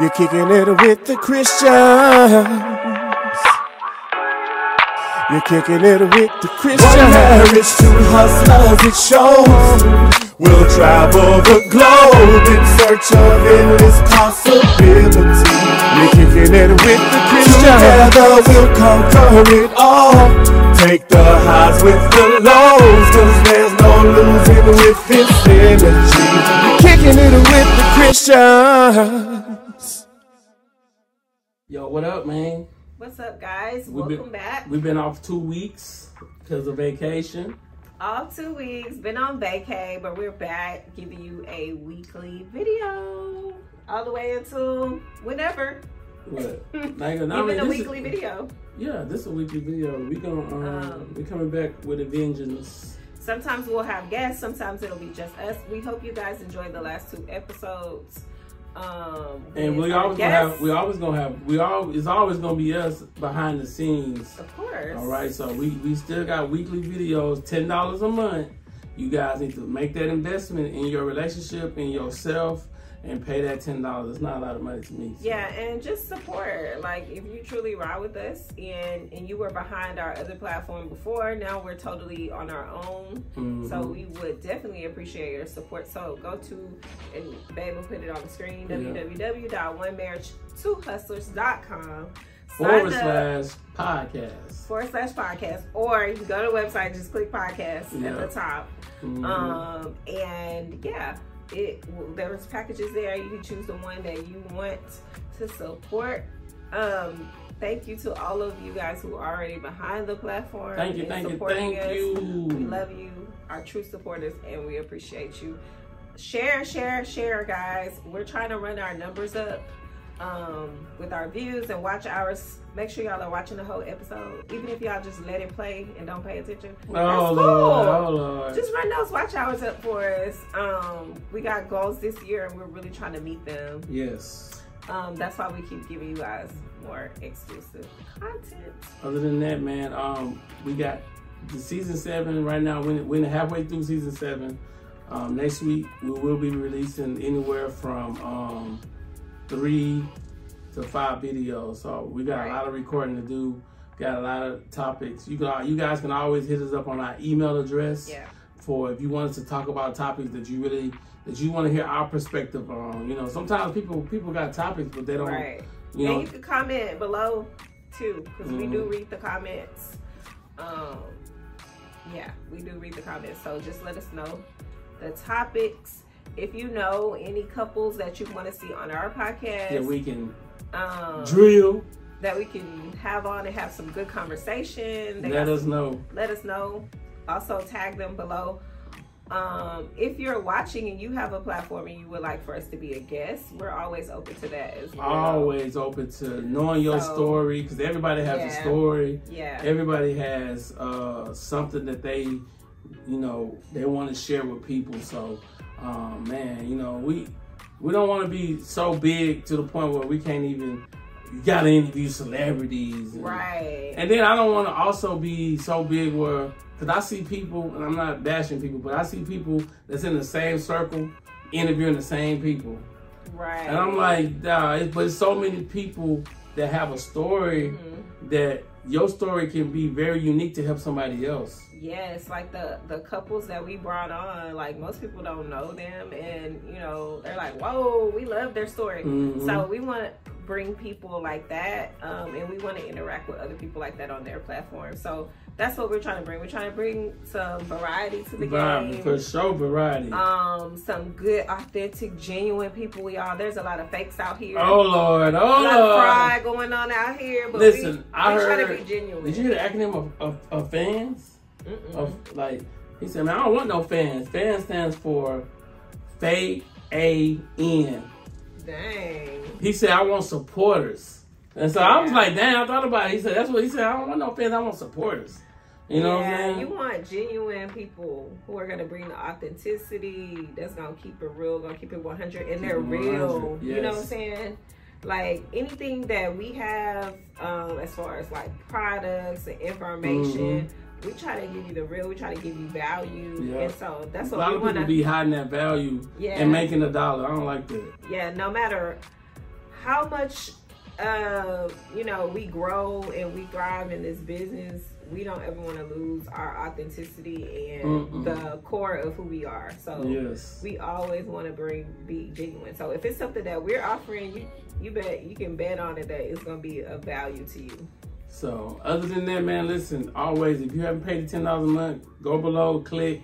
You're kicking it with the Christians. You're kicking it with the Christians. One marriage, two hustlers, it shows. We'll travel the globe in search of endless possibility. You're kicking it with the Christians. Together we'll conquer it all. Take the highs with the lows, cause there's no losing with this energy. You're kicking it with the Christians. Yo, what up, man? What's up, guys? We've Welcome been, back. We've been off two weeks because of vacation. All two weeks, been on vacay, but we're back giving you a weekly video all the way until whenever. What? Like, I Even mean, a is- weekly video. Yeah, this is a weekly video. We gonna um, Um, we coming back with a vengeance. Sometimes we'll have guests, sometimes it'll be just us. We hope you guys enjoyed the last two episodes. Um, And we always gonna have we always gonna have we all it's always gonna be us behind the scenes. Of course. All right, so we we still got weekly videos, ten dollars a month. You guys need to make that investment in your relationship, in yourself, and pay that ten dollars. It's not a lot of money to me. so. Yeah, and just support. Like if you truly ride with us and and you were behind our other platform before, now we're totally on our own. Mhm. So we would definitely appreciate your support. So go to and babe will put it on the screen, www.onemarriage2hustlers.com. forward slash podcast. forward slash podcast. Or you can go to the website, just click podcast Yeah. at the top. Mhm. Um, and yeah, it there's packages there. You can choose the one that you want to support. Um, thank you to all of you guys who are already behind the platform. Thank you, thank you, supporting thank us. you. We love you, our true supporters, and we appreciate you. Share, share, share, guys. We're trying to run our numbers up um, with our views and watch hours. Make sure y'all are watching the whole episode, even if y'all just let it play and don't pay attention. Oh That's Lord, cool. oh Lord. Just run those watch hours up for us. Um, we got goals this year and we're really trying to meet them. yes. Um, that's why we keep giving you guys more exclusive content. Other than that, man, um, we got the season seven right now. We're, we're halfway through season seven. Um, next week we will be releasing anywhere from um, three to five videos. So we got Right. a lot of recording to do. Got a lot of topics. You can you guys can always hit us up on our email address. Yeah. for if you want us to talk about topics that you really that you want to hear our perspective on. You know, sometimes people people got topics, but they don't. Right. You and you can comment below too, because we do Mhm. read the comments. Um, yeah, we do read the comments. So just let us know the topics. If you know any couples that you want to see on our podcast, that we can um, drill. that we can have on and have some good conversation. They Let us know. let us know. Also tag them below. Um, if you're watching and you have a platform and you would like for us to be a guest, we're always open to that as well. Always open to knowing your So, story because everybody has a story. Yeah. Everybody has uh, something that they, you know, they want to share with people. So, um, man, you know, we we don't want to be so big to the point where we can't even. You gotta interview celebrities, and- right. And then I don't want to also be so big where, because I see people, and I'm not bashing people, but I see people that's in the same circle interviewing the same people. right. And I'm like, nah, it, but it's so many people that have a story Mhm. that your story can be very unique to help somebody else. Yes, like the the couples that we brought on, like most people don't know them, and you know they're like, "Whoa, we love their story." Mhm. So we want to bring people like that, um, and we want to interact with other people like that on their platform. So that's what we're trying to bring. We're trying to bring some variety to the Variety, game. for sure, variety. Um, some good, authentic, genuine people. we are. there's a lot of fakes out here. oh Lord, oh a lot of Lord. pride going on out here. But Listen, we, I heard- to be genuine. Did you hear the acronym of, of, of fans? Mm-mm. Of like, he said, man, I don't want no fans. Fans stands for fake A N. Dang. He said, I want supporters. And so I was like, damn, I thought about it. He said, that's what he said. I don't want no fans. I want supporters. You know yeah, you want genuine people who are gonna bring the authenticity. That's gonna keep it real, gonna keep it 100, and they're Keep it real. 100, You know what I'm saying? Like anything that we have, um, as far as like products and information, we try to give you the real. We try to give you value, Mm-hmm. Yeah. and so that's a what lot we of want people to. be hiding that value Yeah. and making a dollar. I don't like that. yeah, no matter how much uh, you know we grow and we thrive in this business we don't ever want to lose our authenticity and Mm-mm. the core of who we are so Yes. we always want to bring be genuine so if it's something that we're offering you you bet you can bet on it that it's going to be of value to you So other than that, man, listen. Always, if you haven't paid the ten dollars a month, go below, click,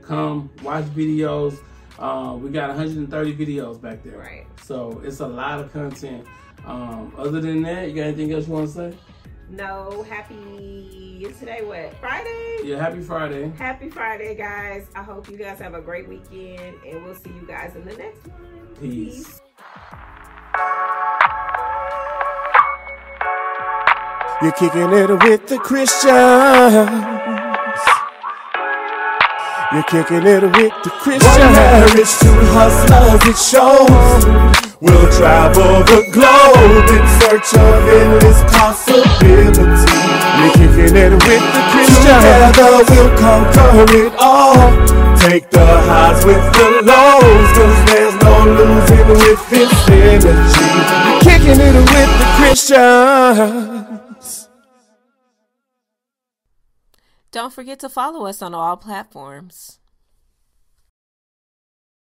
come, watch videos. Uh, we got 130 videos back there. Right. So it's a lot of content. Um, other than that, you got anything else you want to say? no happy is today what friday Yeah, happy Friday. happy friday guys i hope you guys have a great weekend and we'll see you guys in the next one Peace. You're kicking it with the Christians. You're kicking it with the Christians. One marriage, two hustlers, it shows. We'll travel the globe in search of endless possibility. You're kicking it with the Christian. Together we'll conquer it all. Take the highs with the lows, cause there's no losing with this energy. You're kicking it with the Christians. Don't forget to follow us on all platforms.